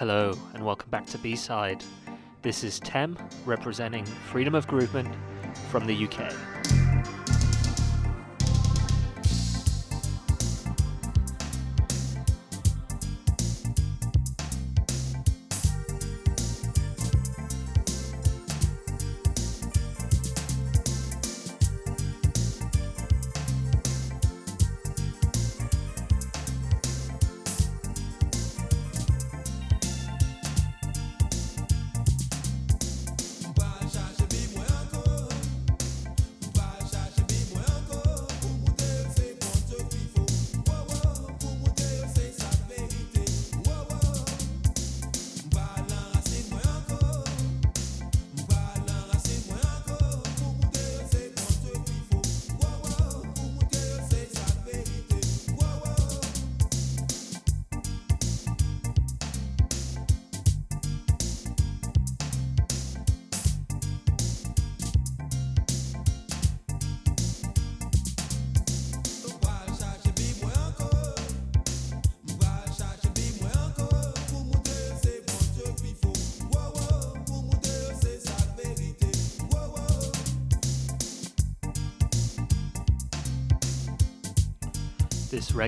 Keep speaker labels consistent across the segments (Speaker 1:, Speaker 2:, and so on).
Speaker 1: Hello, and welcome back to B Side. This is Tem representing Freedom of Groovement from the UK.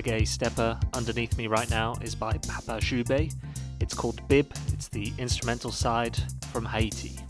Speaker 1: Reggae stepper underneath me right now is by Papa Jube. It's called Bib, it's the instrumental side from Haiti.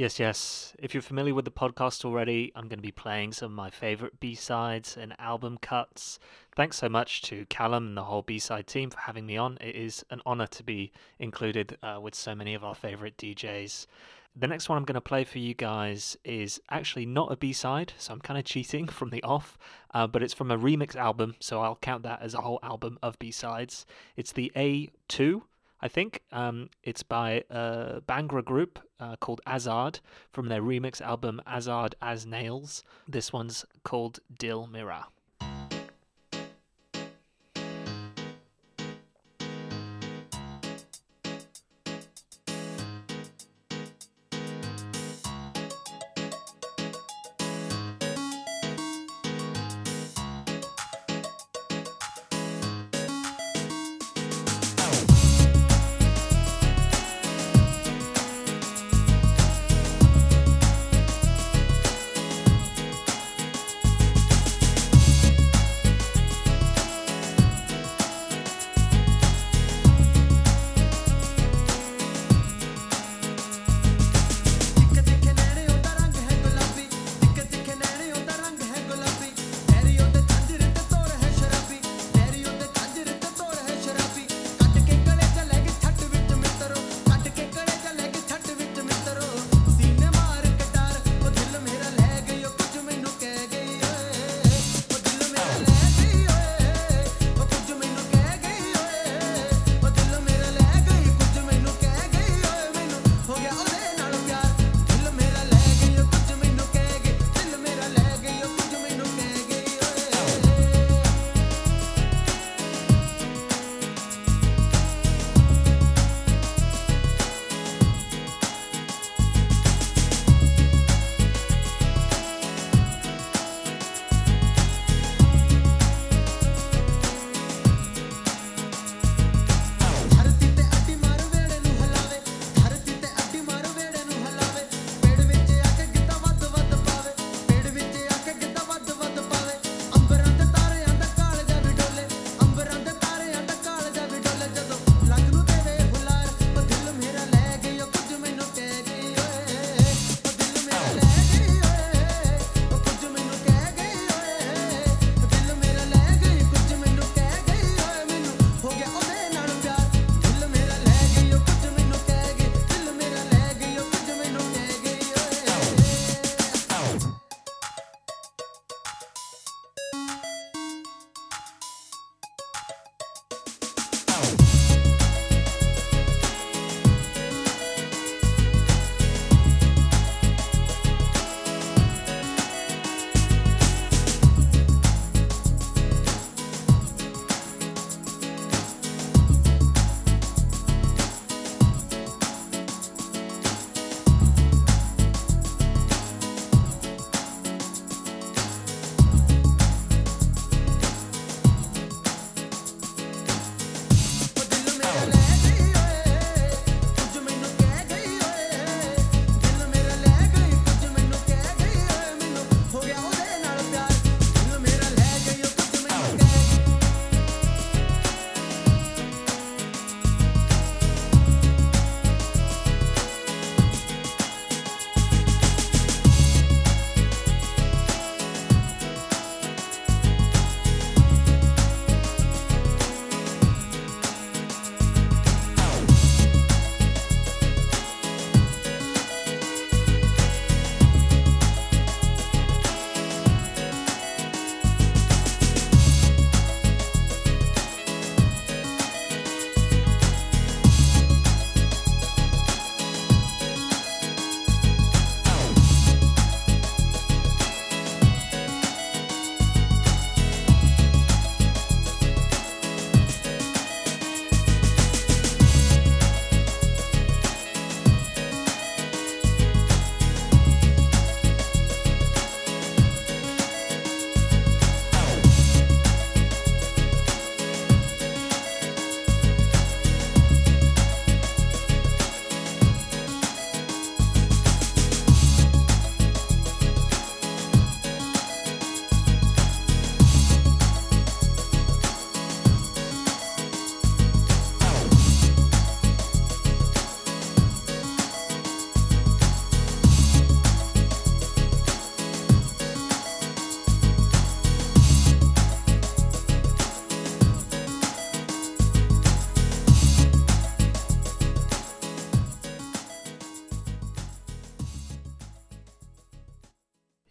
Speaker 1: Yes, yes. If you're familiar with the podcast already, I'm going to be playing some of my favorite B sides and album cuts. Thanks so much to Callum and the whole B side team for having me on. It is an honor to be included uh, with so many of our favorite DJs. The next one I'm going to play for you guys is actually not a B side, so I'm kind of cheating from the off, uh, but it's from a remix album, so I'll count that as a whole album of B sides. It's the A2 I think. Um, it's by a Bhangra group uh, called Azad from their remix album Azad as Nails. This one's called Dil Mira.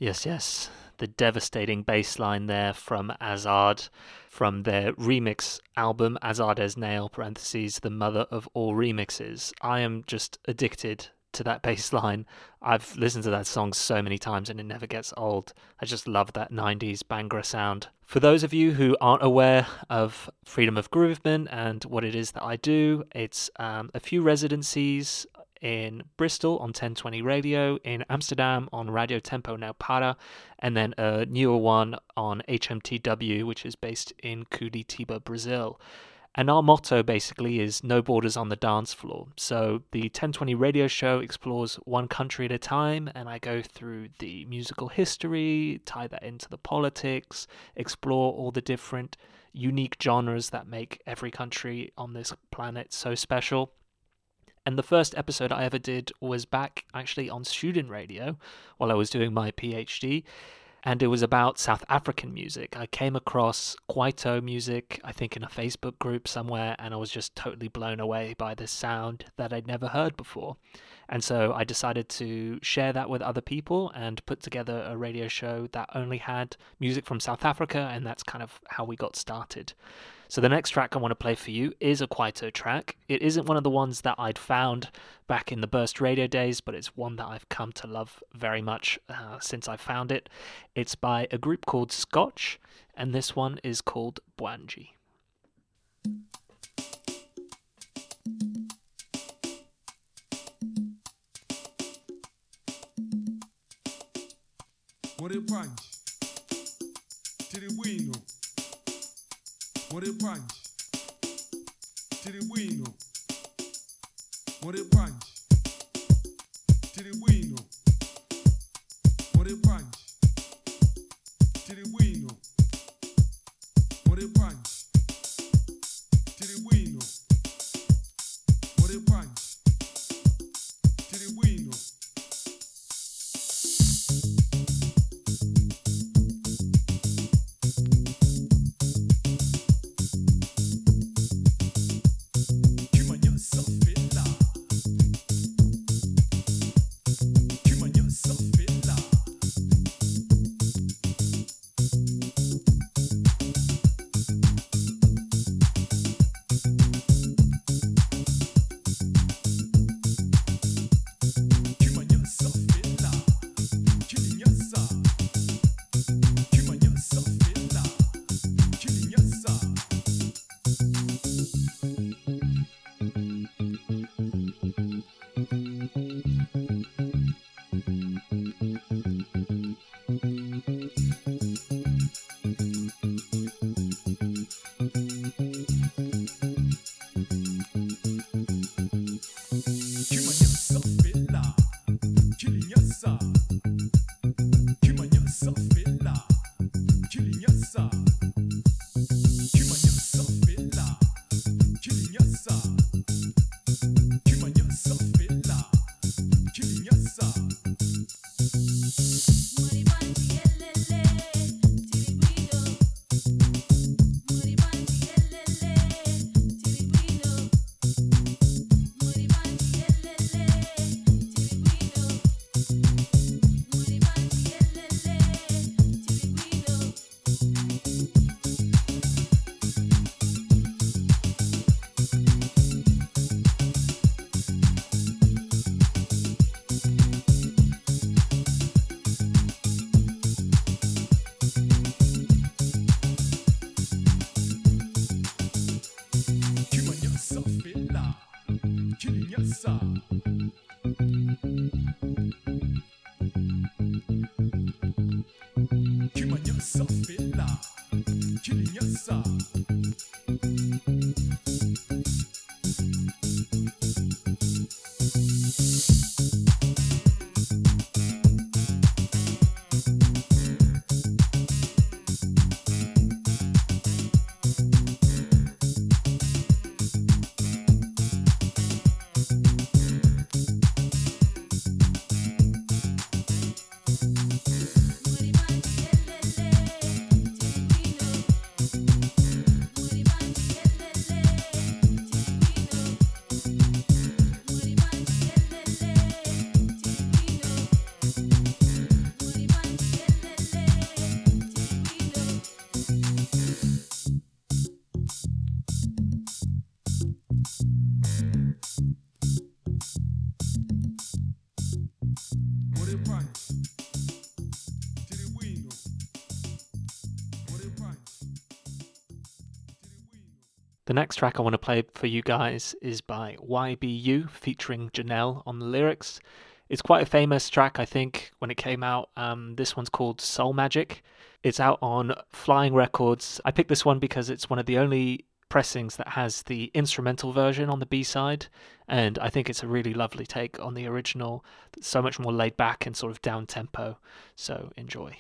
Speaker 2: Yes, yes. The devastating bass line there from Azad from their remix album as Nail parentheses the mother of all remixes. I am just addicted to that bass line. I've listened to that song so many times and it never gets old. I just love that 90s Bhangra sound. For those of you who aren't aware of Freedom of Groovement and what it is that I do, it's um, a few residencies in Bristol on 1020 Radio, in Amsterdam on Radio Tempo Now Para, and then a newer one on HMTW, which is based in Curitiba, Brazil. And our motto basically is no borders on the dance floor. So the 1020 radio show explores one country at a time, and I go through the musical history, tie that into the politics, explore all the different unique genres that make every country on this planet so special. And the first episode I ever did was back actually on student radio while I was doing my PhD. And it was about South African music. I came across Kwaito music, I think in a Facebook group somewhere, and I was just totally blown away by this sound that I'd never heard before. And so I decided to share that with other people and put together a radio show that only had music from South Africa, and that's kind of how we got started. So the next track I want to play for you is a Kwaito track. It isn't one of the ones that I'd found back in the Burst Radio days, but it's one that I've come to love very much uh, since I found it. It's by a group called Scotch, and this one is called Bwanji.
Speaker 3: More More punch. Tiribuino. More punch. Tiribuino. More punch. More
Speaker 2: The next track I want to play for you guys is by YBU featuring Janelle on the lyrics. It's quite a famous track, I think, when it came out. Um, this one's called Soul Magic. It's out on Flying Records. I picked this one because it's one of the only pressings that has the instrumental version on the B side, and I think it's a really lovely take on the original. It's so much more laid back and sort of down tempo. So enjoy.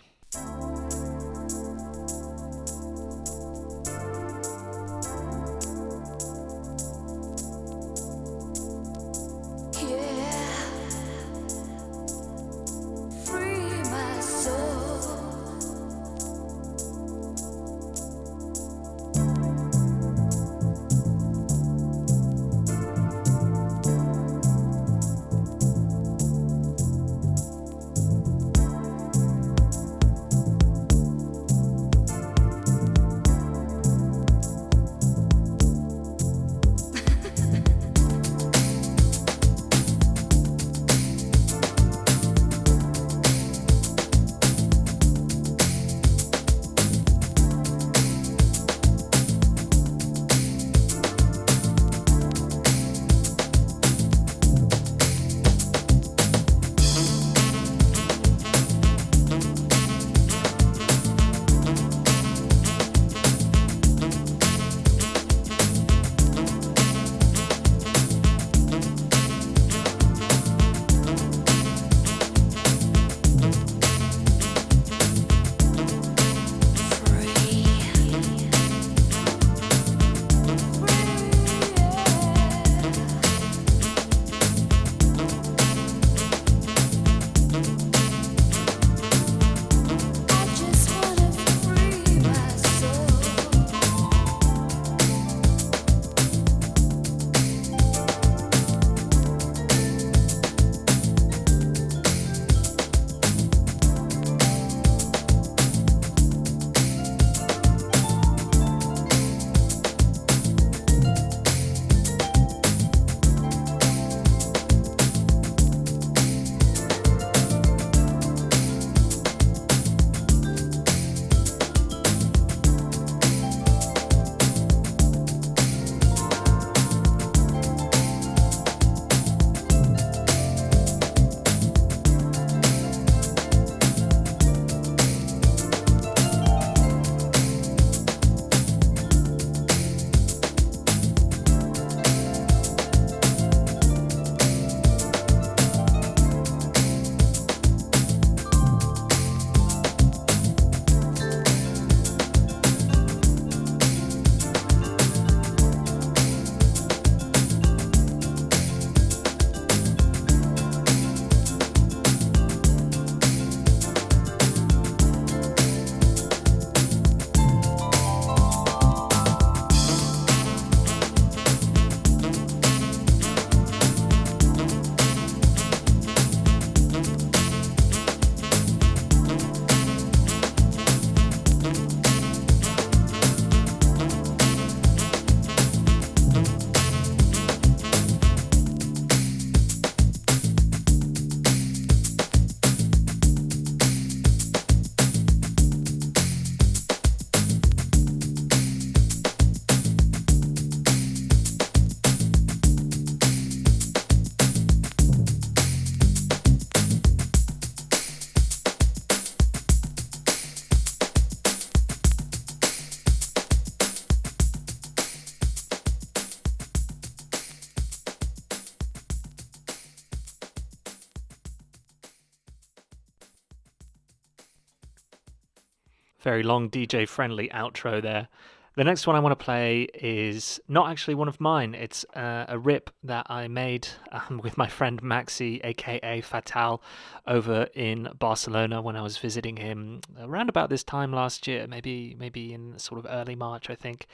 Speaker 2: Very long DJ friendly outro there. The next one I want to play is not actually one of mine. It's uh, a rip that I made um, with my friend Maxi, aka Fatal, over in Barcelona when I was visiting him around about this time last year, maybe maybe in sort of early March, I think.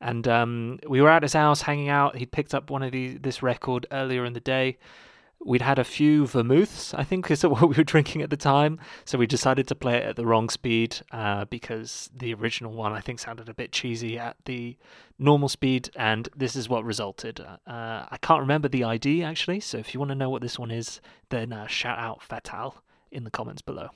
Speaker 2: And um, we were at his house hanging out. He picked up one of these this record earlier in the day we'd had a few vermouths, I think is what we were drinking at the time. So we decided to play it at the wrong speed uh, because the original one I think sounded a bit cheesy at the normal speed, and this is what resulted. Uh, I can't remember the ID actually, so if you want to know what this one is, then uh, shout out Fatal in the comments below.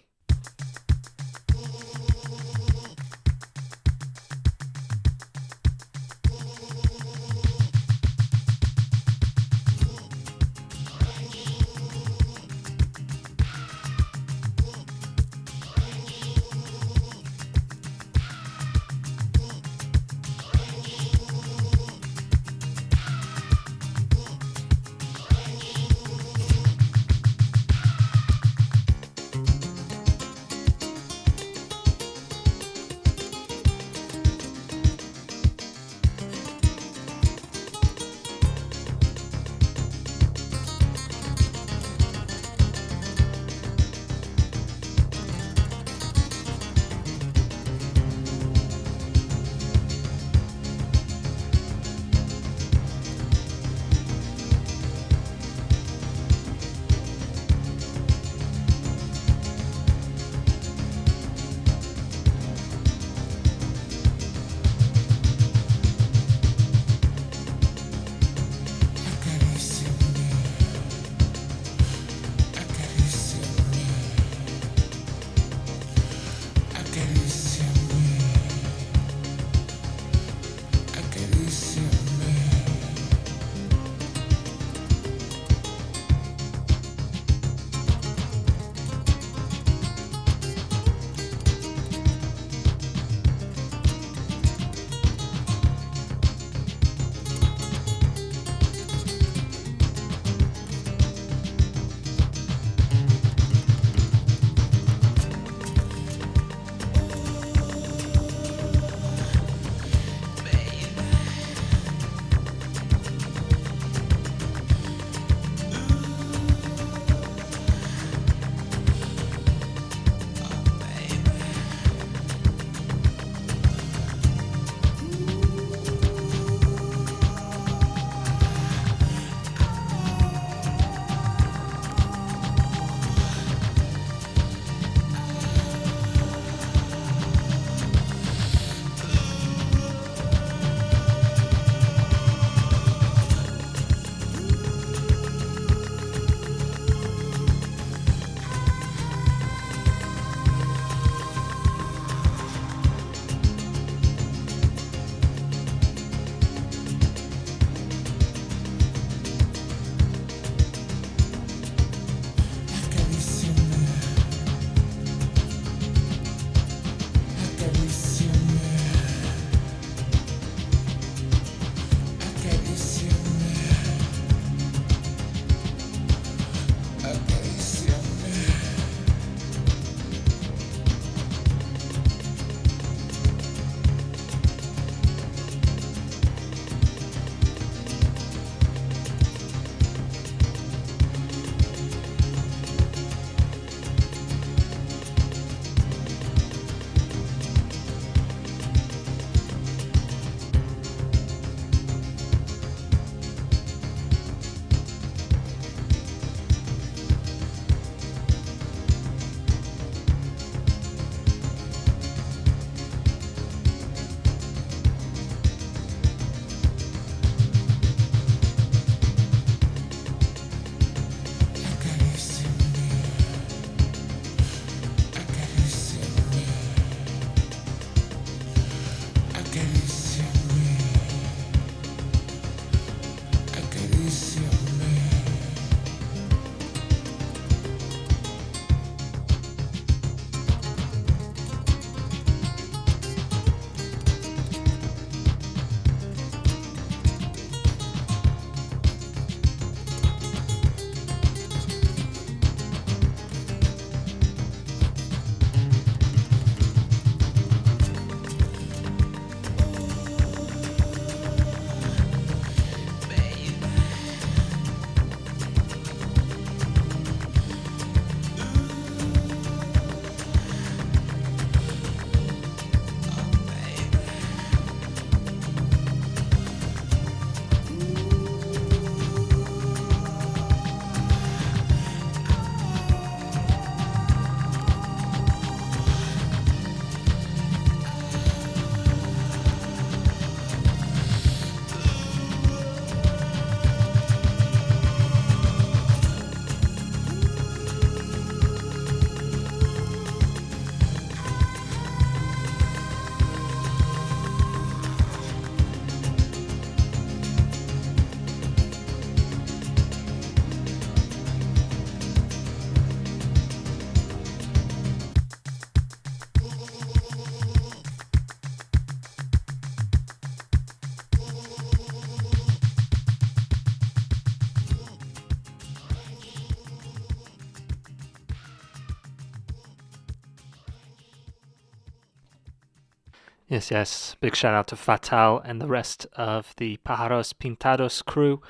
Speaker 2: Yes, yes. Big shout out to Fatal and the rest of the Pajaros Pintados crew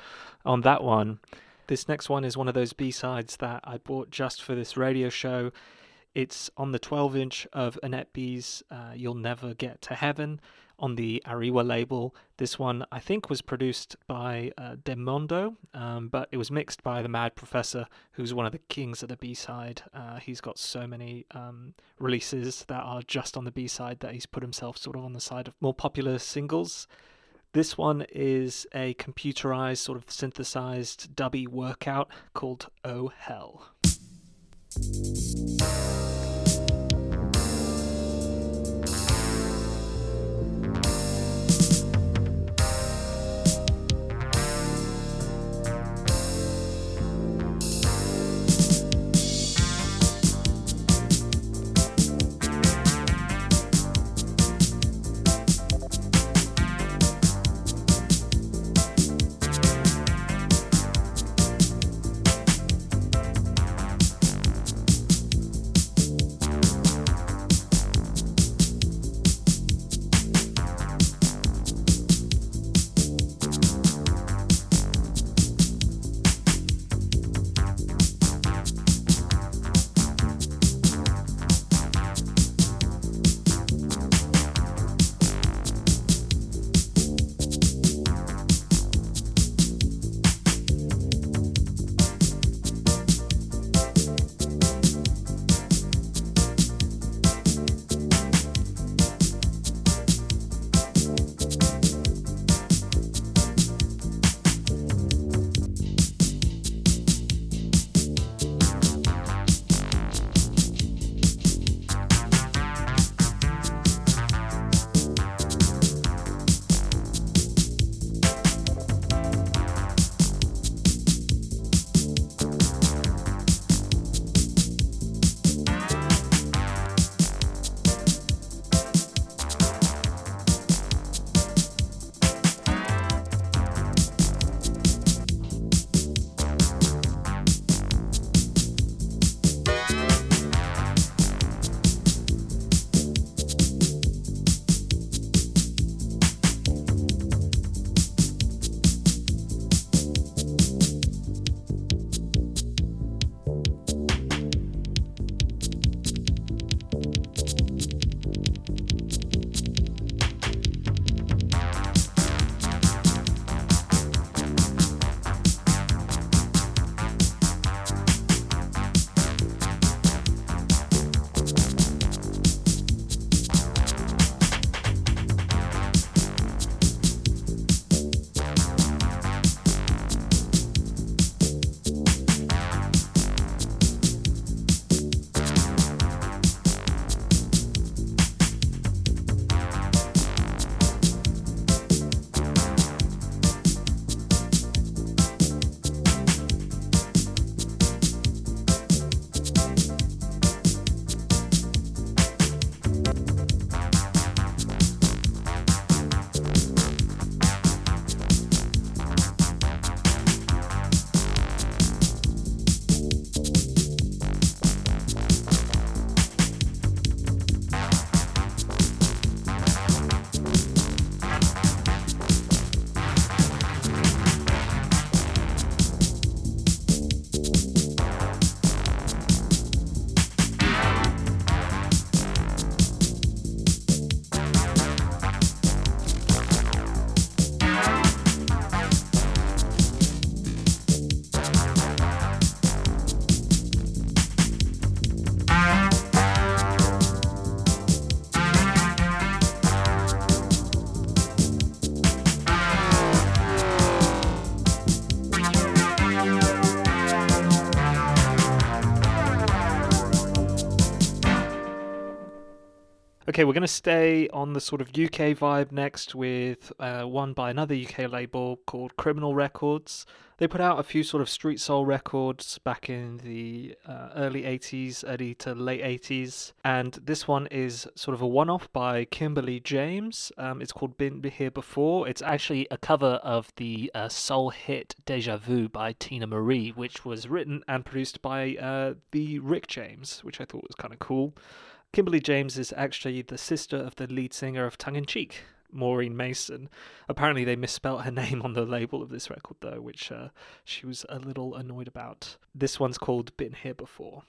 Speaker 2: on that one. This next one is one of those B sides that I bought just for this radio show. It's on the 12 inch of Annette B's uh, You'll Never Get to Heaven on the Ariwa label. This one, I think, was produced by uh, Demondo, um, but it was mixed by the Mad Professor, who's one of the kings of the B side. Uh, he's got so many um, releases that are just on the B side that he's put himself sort of on the side of more popular singles. This one is a computerized, sort of synthesized dubby workout called Oh Hell. Okay, we're going to stay on the sort of UK vibe next with uh, one by another UK label called Criminal Records. They put out a few sort of street soul records back in the uh, early 80s, early to late 80s. And this one is sort of a one off by Kimberly James. Um, it's called Been Here Before. It's actually a cover of the uh, soul hit Deja Vu by Teena Marie, which was written and produced by uh, the Rick James, which I thought was kind of cool.
Speaker 4: Kimberly James is actually the sister of the lead singer of Tongue in Cheek, Maureen Mason. Apparently, they misspelt her name on the label of this record, though, which uh, she was a little annoyed about. This one's called Been Here Before.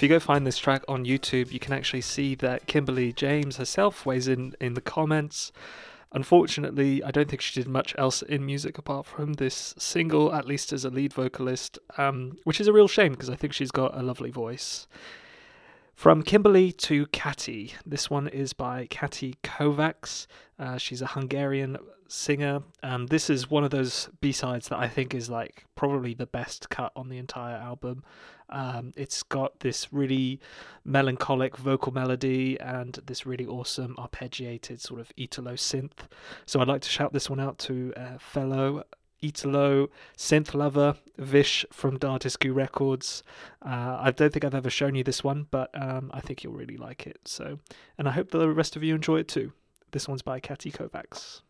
Speaker 2: If you go find this track on YouTube, you can actually see that Kimberly James herself weighs in in the comments. Unfortunately, I don't think she did much else in music apart from this single, at least as a lead vocalist, um, which is a real shame because I think she's got a lovely voice. From Kimberly to Kati. This one is by Kati Kovacs. Uh, she's a Hungarian singer. Um, this is one of those B sides that I think is like probably the best cut on the entire album. Um, it's got this really melancholic vocal melody and this really awesome arpeggiated sort of Italo synth. So I'd like to shout this one out to uh, fellow Italo synth lover Vish from Dardisku Records. Uh, I don't think I've ever shown you this one, but um, I think you'll really like it. So, and I hope the rest of you enjoy it too. This one's by Kati Kovacs.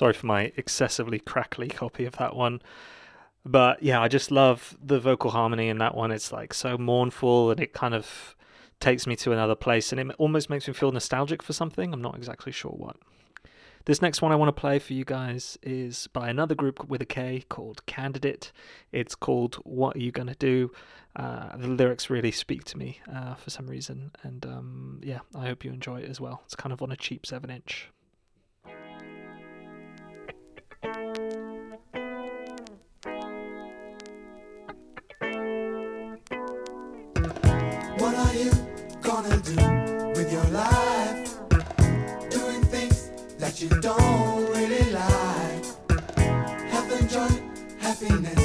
Speaker 2: Sorry for my excessively crackly copy of that one. But yeah, I just love the vocal harmony in that one. It's like so mournful and it kind of takes me to another place and it almost makes me feel nostalgic for something. I'm not exactly sure what. This next one I want to play for you guys is by another group with a K called Kandidate. It's called What Are You Gonna Do? Uh, the lyrics really speak to me uh, for some reason, and um, yeah, I hope you enjoy it as well. It's kind of on a cheap 7 inch.
Speaker 5: You gonna do with your life? Doing things that you don't really like. Health and joy, happiness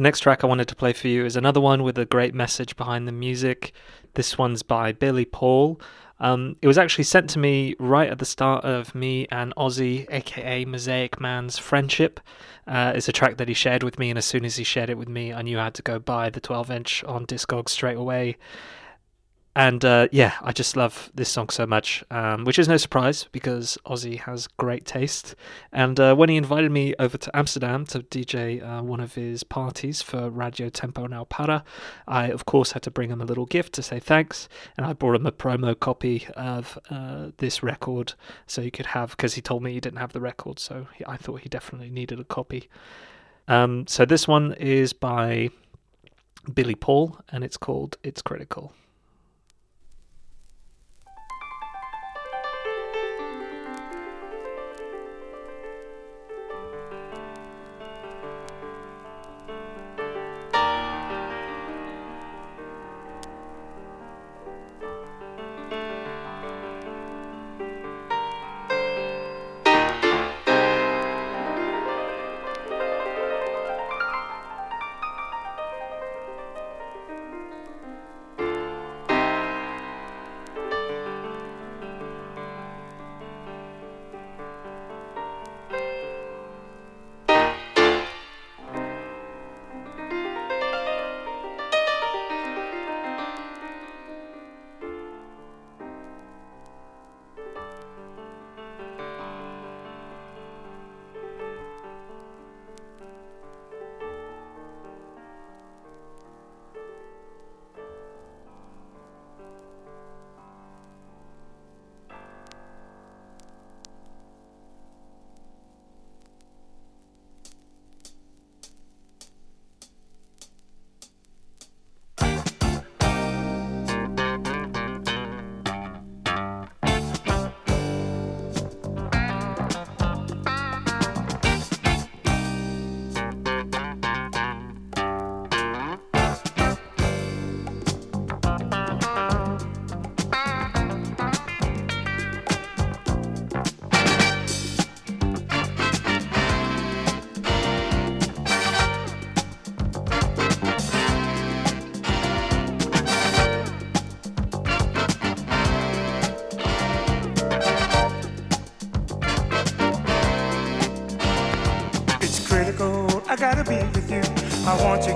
Speaker 5: The
Speaker 2: next track I wanted to play for you is another one with a great message behind the music. This one's by Billy Paul. Um, it was actually sent to me right at the start of me and Ozzy, aka Mosaic Man's friendship. Uh, it's a track that he shared with me, and as soon as he shared it with me, I knew I had to go buy the 12 inch on Discogs straight away. And uh, yeah, I just love this song so much, um, which is no surprise because Ozzy has great taste. And uh, when he invited me over to Amsterdam to DJ uh, one of his parties for Radio Tempo and Alpara, I of course had to bring him a little gift to say thanks. And I brought him a promo copy of uh, this record so he could have, because he told me he didn't have the record, so he, I thought he definitely needed a copy. Um, so this one is by Billy Paul, and it's called It's Critical.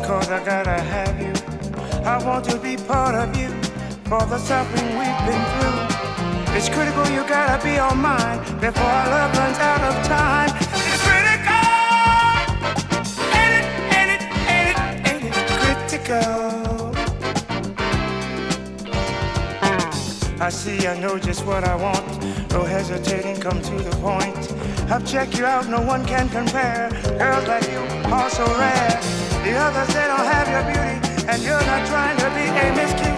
Speaker 6: Cause I gotta have you. I want to be part of you for the suffering we've been through. It's critical, you gotta be on mine before our love runs out of time. It's critical! Ain't it, ain't it, ain't it, ain't it critical? I see, I know just what I want. No hesitating, come to the point. I've checked you out, no one can compare. Girls like you are so rare. The others, they don't have your beauty, and you're not trying to be a Miss Cute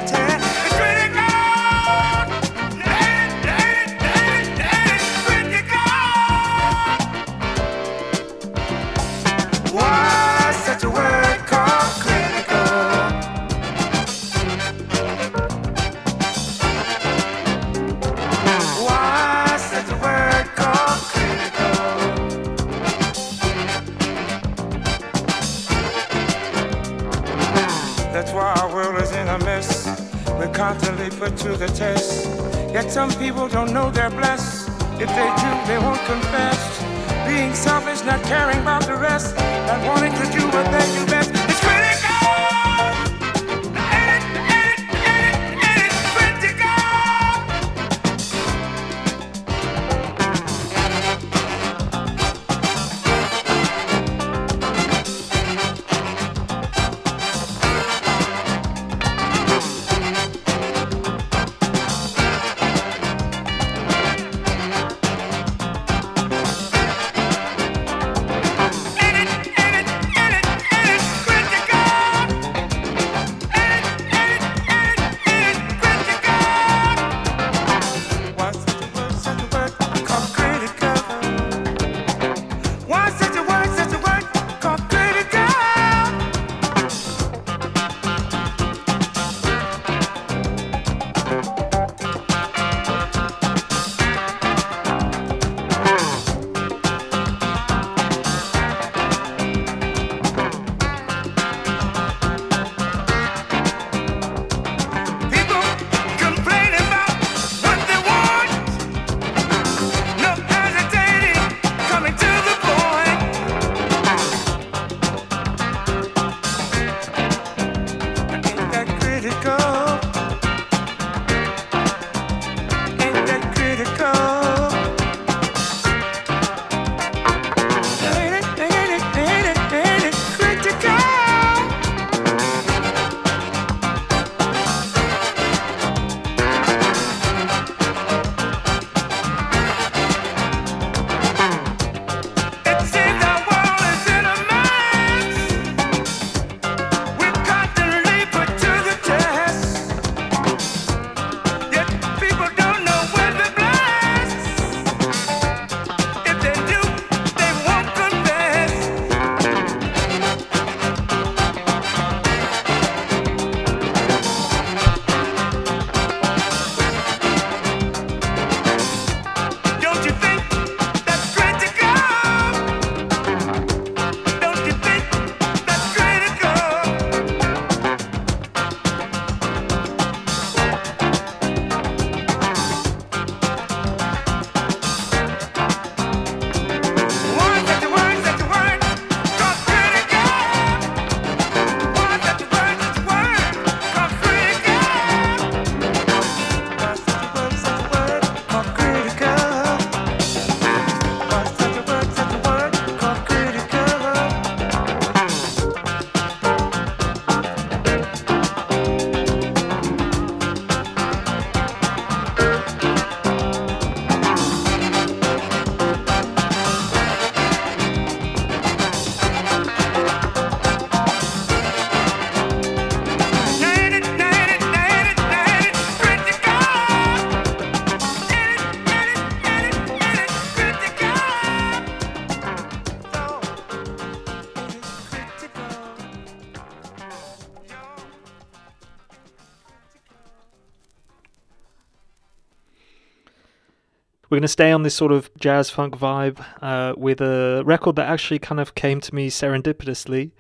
Speaker 6: We're
Speaker 2: going to stay on this sort of jazz funk vibe uh, with a record that actually kind of came to me serendipitously.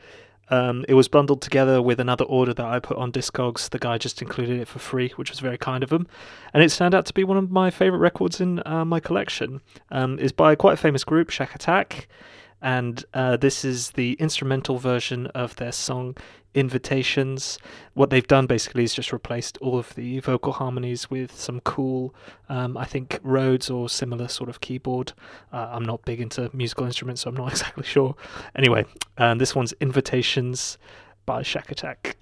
Speaker 2: Um, it was bundled together with another order that I put on Discogs. The guy just included it for free, which was very kind of him. And it turned out to be one of my favorite records in uh, my collection. Um, it's by quite a famous group, Shakatak. And uh, this is the instrumental version of their song Invitations. What they've done basically is just replaced all of the vocal harmonies with some cool, um, I think, Rhodes or similar sort of keyboard. Uh, I'm not big into musical instruments, so I'm not exactly sure. Anyway, um, this one's Invitations by Shakatak.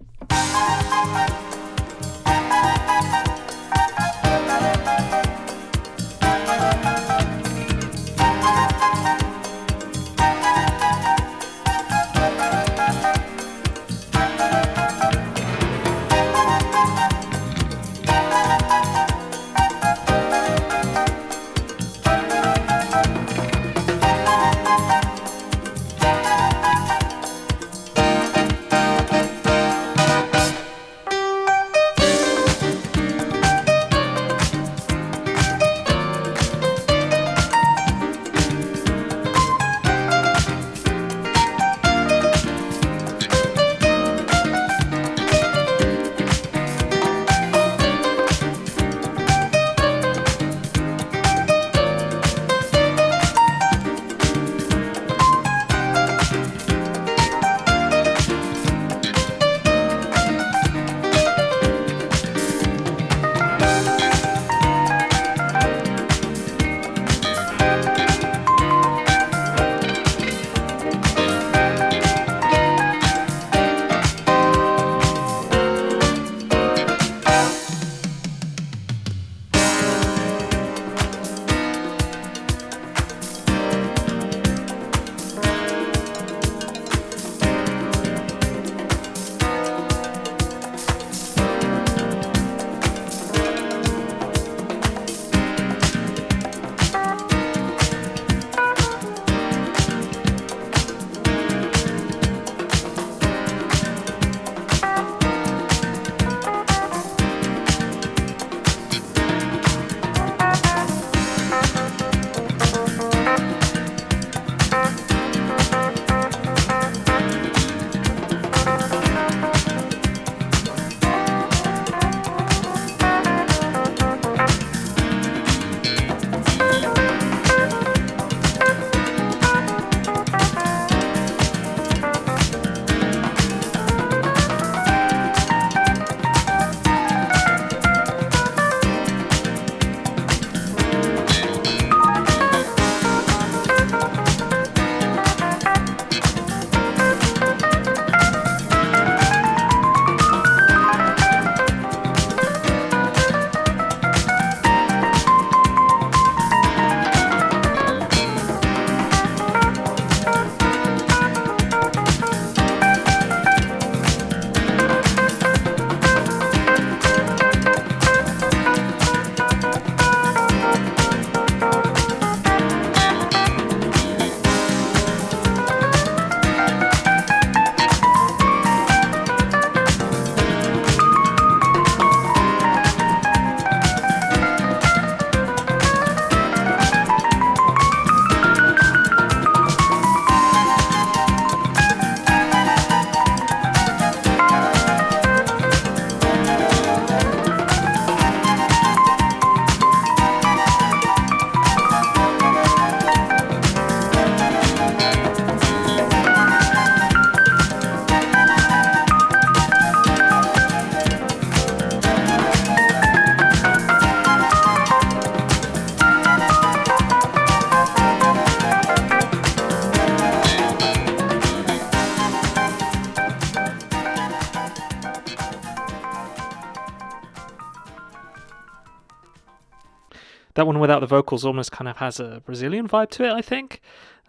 Speaker 2: That one without the vocals almost kind of has a Brazilian vibe to it, I think.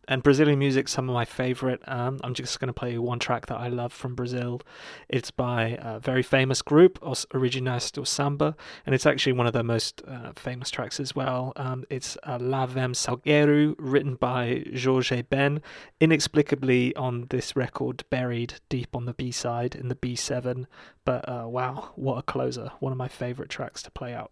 Speaker 2: And Brazilian music, some of my favorite. Um, I'm just going to play one track that I love from Brazil. It's by a very famous group, Os Originais do Samba, and it's actually one of their most uh, famous tracks as well. Um, it's uh, La Vem Salgueiro, written by Jorge Ben, inexplicably on this record, buried deep on the B side in the B7. But uh, wow, what a closer! One of my favorite tracks to play out.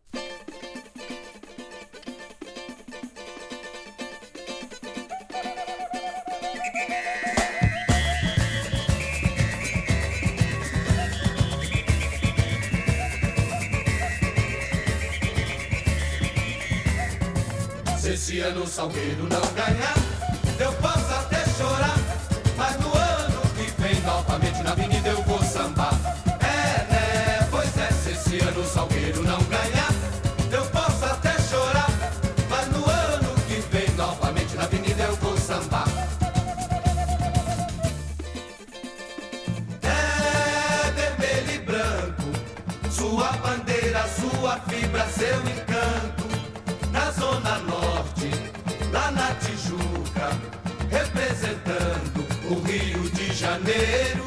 Speaker 7: Esse ano o Salgueiro não ganhar, eu posso até chorar, mas no ano que vem, novamente na avenida eu vou sambar. É, né? Pois é, se esse ano o Salgueiro não ganhar, eu posso até chorar, mas no ano que vem, novamente na avenida eu vou sambar. É vermelho e branco, sua bandeira, sua fibra, seu encanto. Na zona norte, Representando o Rio de Janeiro.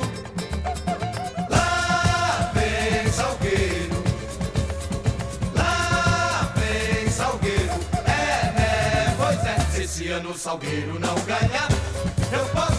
Speaker 7: Lá vem Salgueiro, lá vem Salgueiro. É, né? Pois é, se esse ano Salgueiro não ganhar, eu posso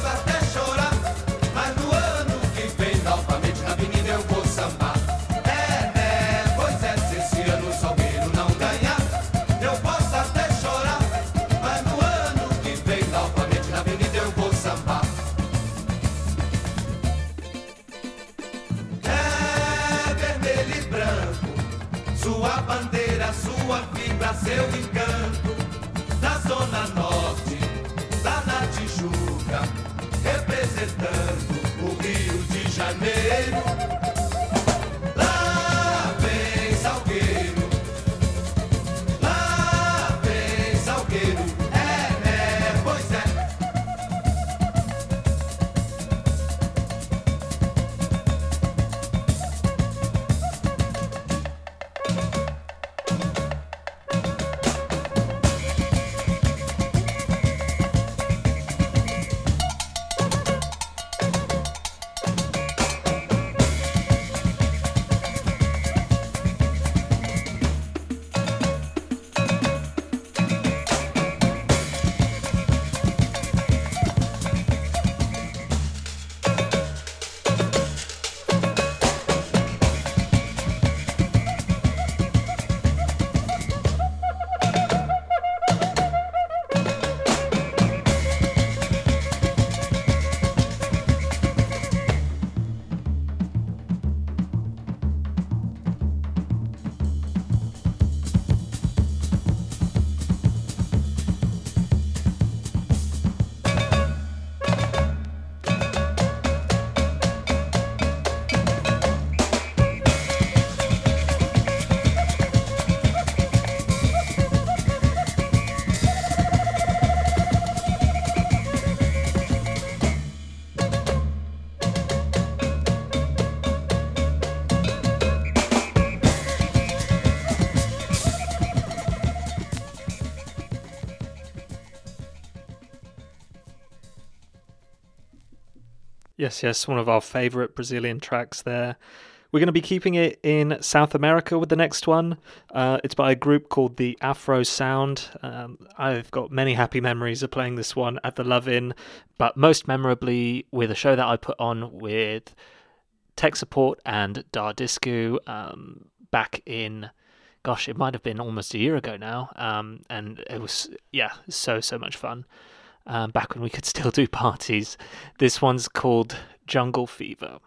Speaker 2: Yes, yes, one of our favorite Brazilian tracks there. We're going to be keeping it in South America with the next one. Uh, it's by a group called the Afro Sound. Um, I've got many happy memories of playing this one at the Love Inn, but most memorably with a show that I put on with Tech Support and Dar Disco um, back in, gosh, it might have been almost a year ago now. Um, and it was, yeah, so, so much fun um, back when we could still do parties. This one's called Jungle Fever.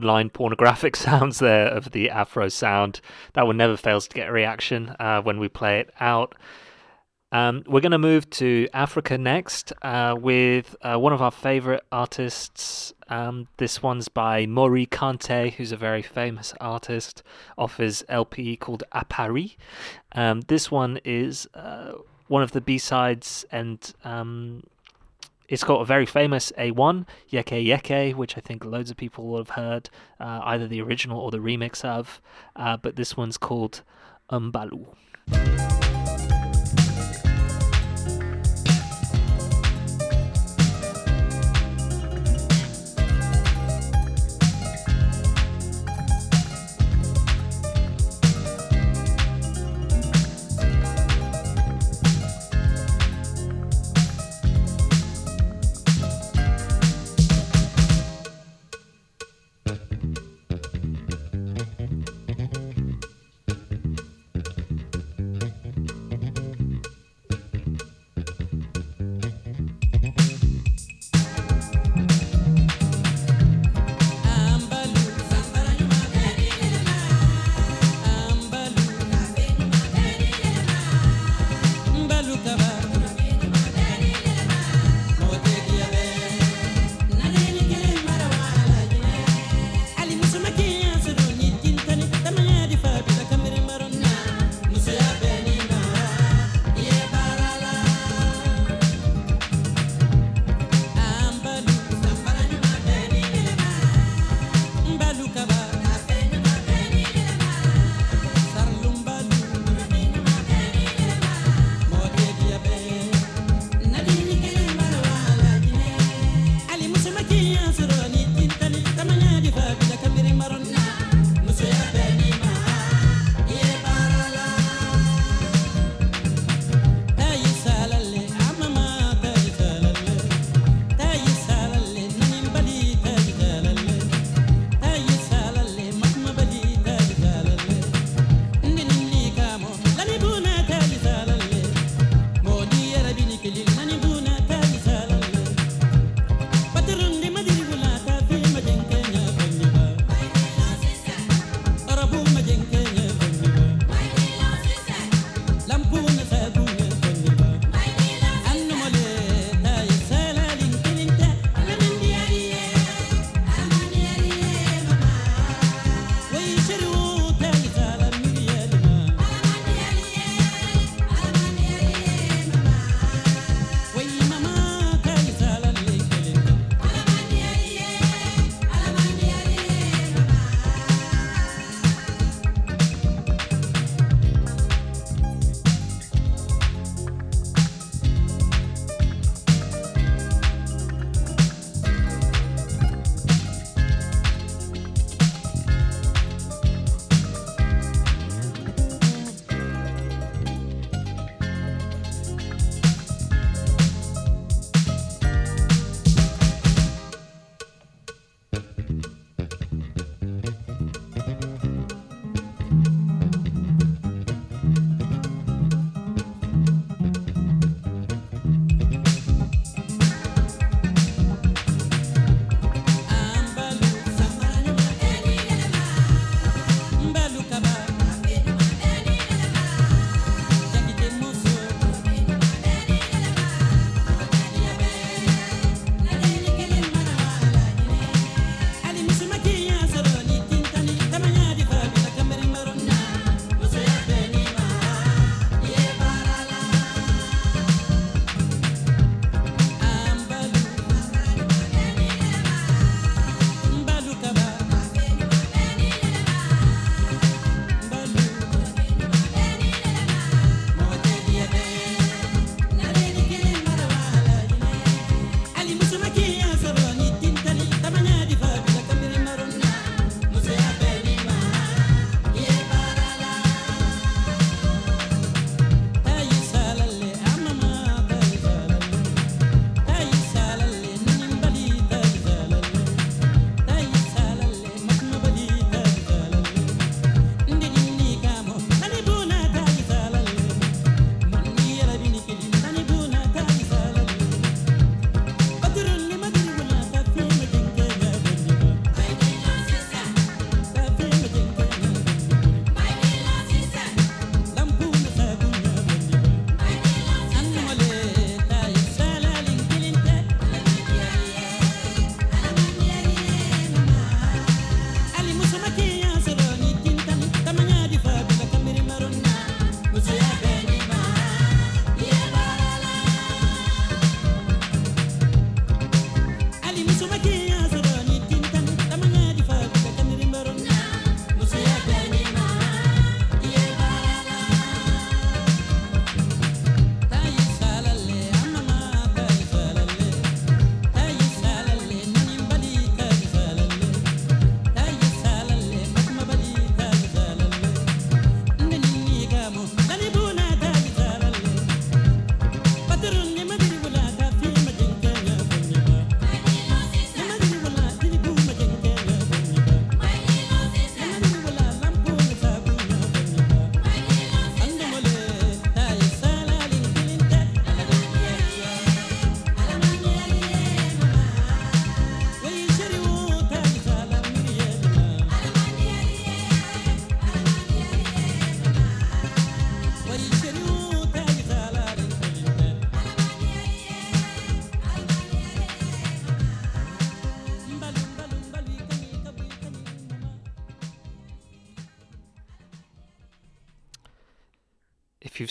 Speaker 2: Borderline pornographic sounds there of the Afro sound. That one never fails to get a reaction uh, when we play it out. Um, we're going to move to Africa next uh, with uh, one of our favorite artists. Um, this one's by Mory Kante, who's a very famous artist, off his LP called A Paris. Um, this one is uh, one of the B sides, and um, it's got a very famous A1, Yeke Yeke, which I think loads of people will have heard, uh, either the original or the remix of. Uh, but this one's called Umbalu.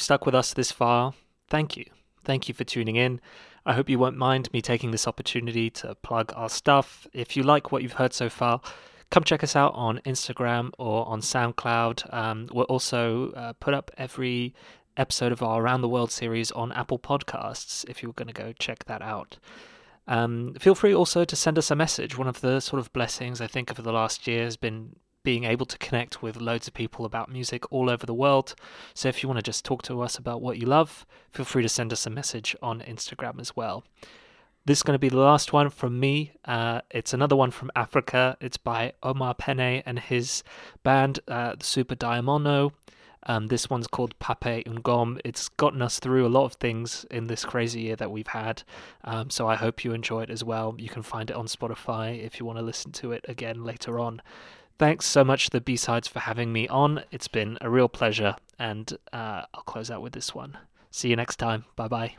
Speaker 2: Stuck with us this far, thank you. Thank you for tuning in. I hope you won't mind me taking this opportunity to plug our stuff. If you like what you've heard so far, come check us out on Instagram or on SoundCloud. Um, we'll also uh, put up every episode of our Around the World series on Apple Podcasts if you're going to go check that out. Um, feel free also to send us a message. One of the sort of blessings I think of the last year has been being able to connect with loads of people about music all over the world. So if you want to just talk to us about what you love, feel free to send us a message on Instagram as well. This is going to be the last one from me. Uh, it's another one from Africa. It's by Omar Pene and his band, uh, Super Diamono. Um, this one's called Pape Ungom. It's gotten us through a lot of things in this crazy year that we've had. Um, so I hope you enjoy it as well. You can find it on Spotify if you want to listen to it again later on. Thanks so much to the B sides for having me on. It's been a real pleasure, and uh, I'll close out with this one. See you next time. Bye bye.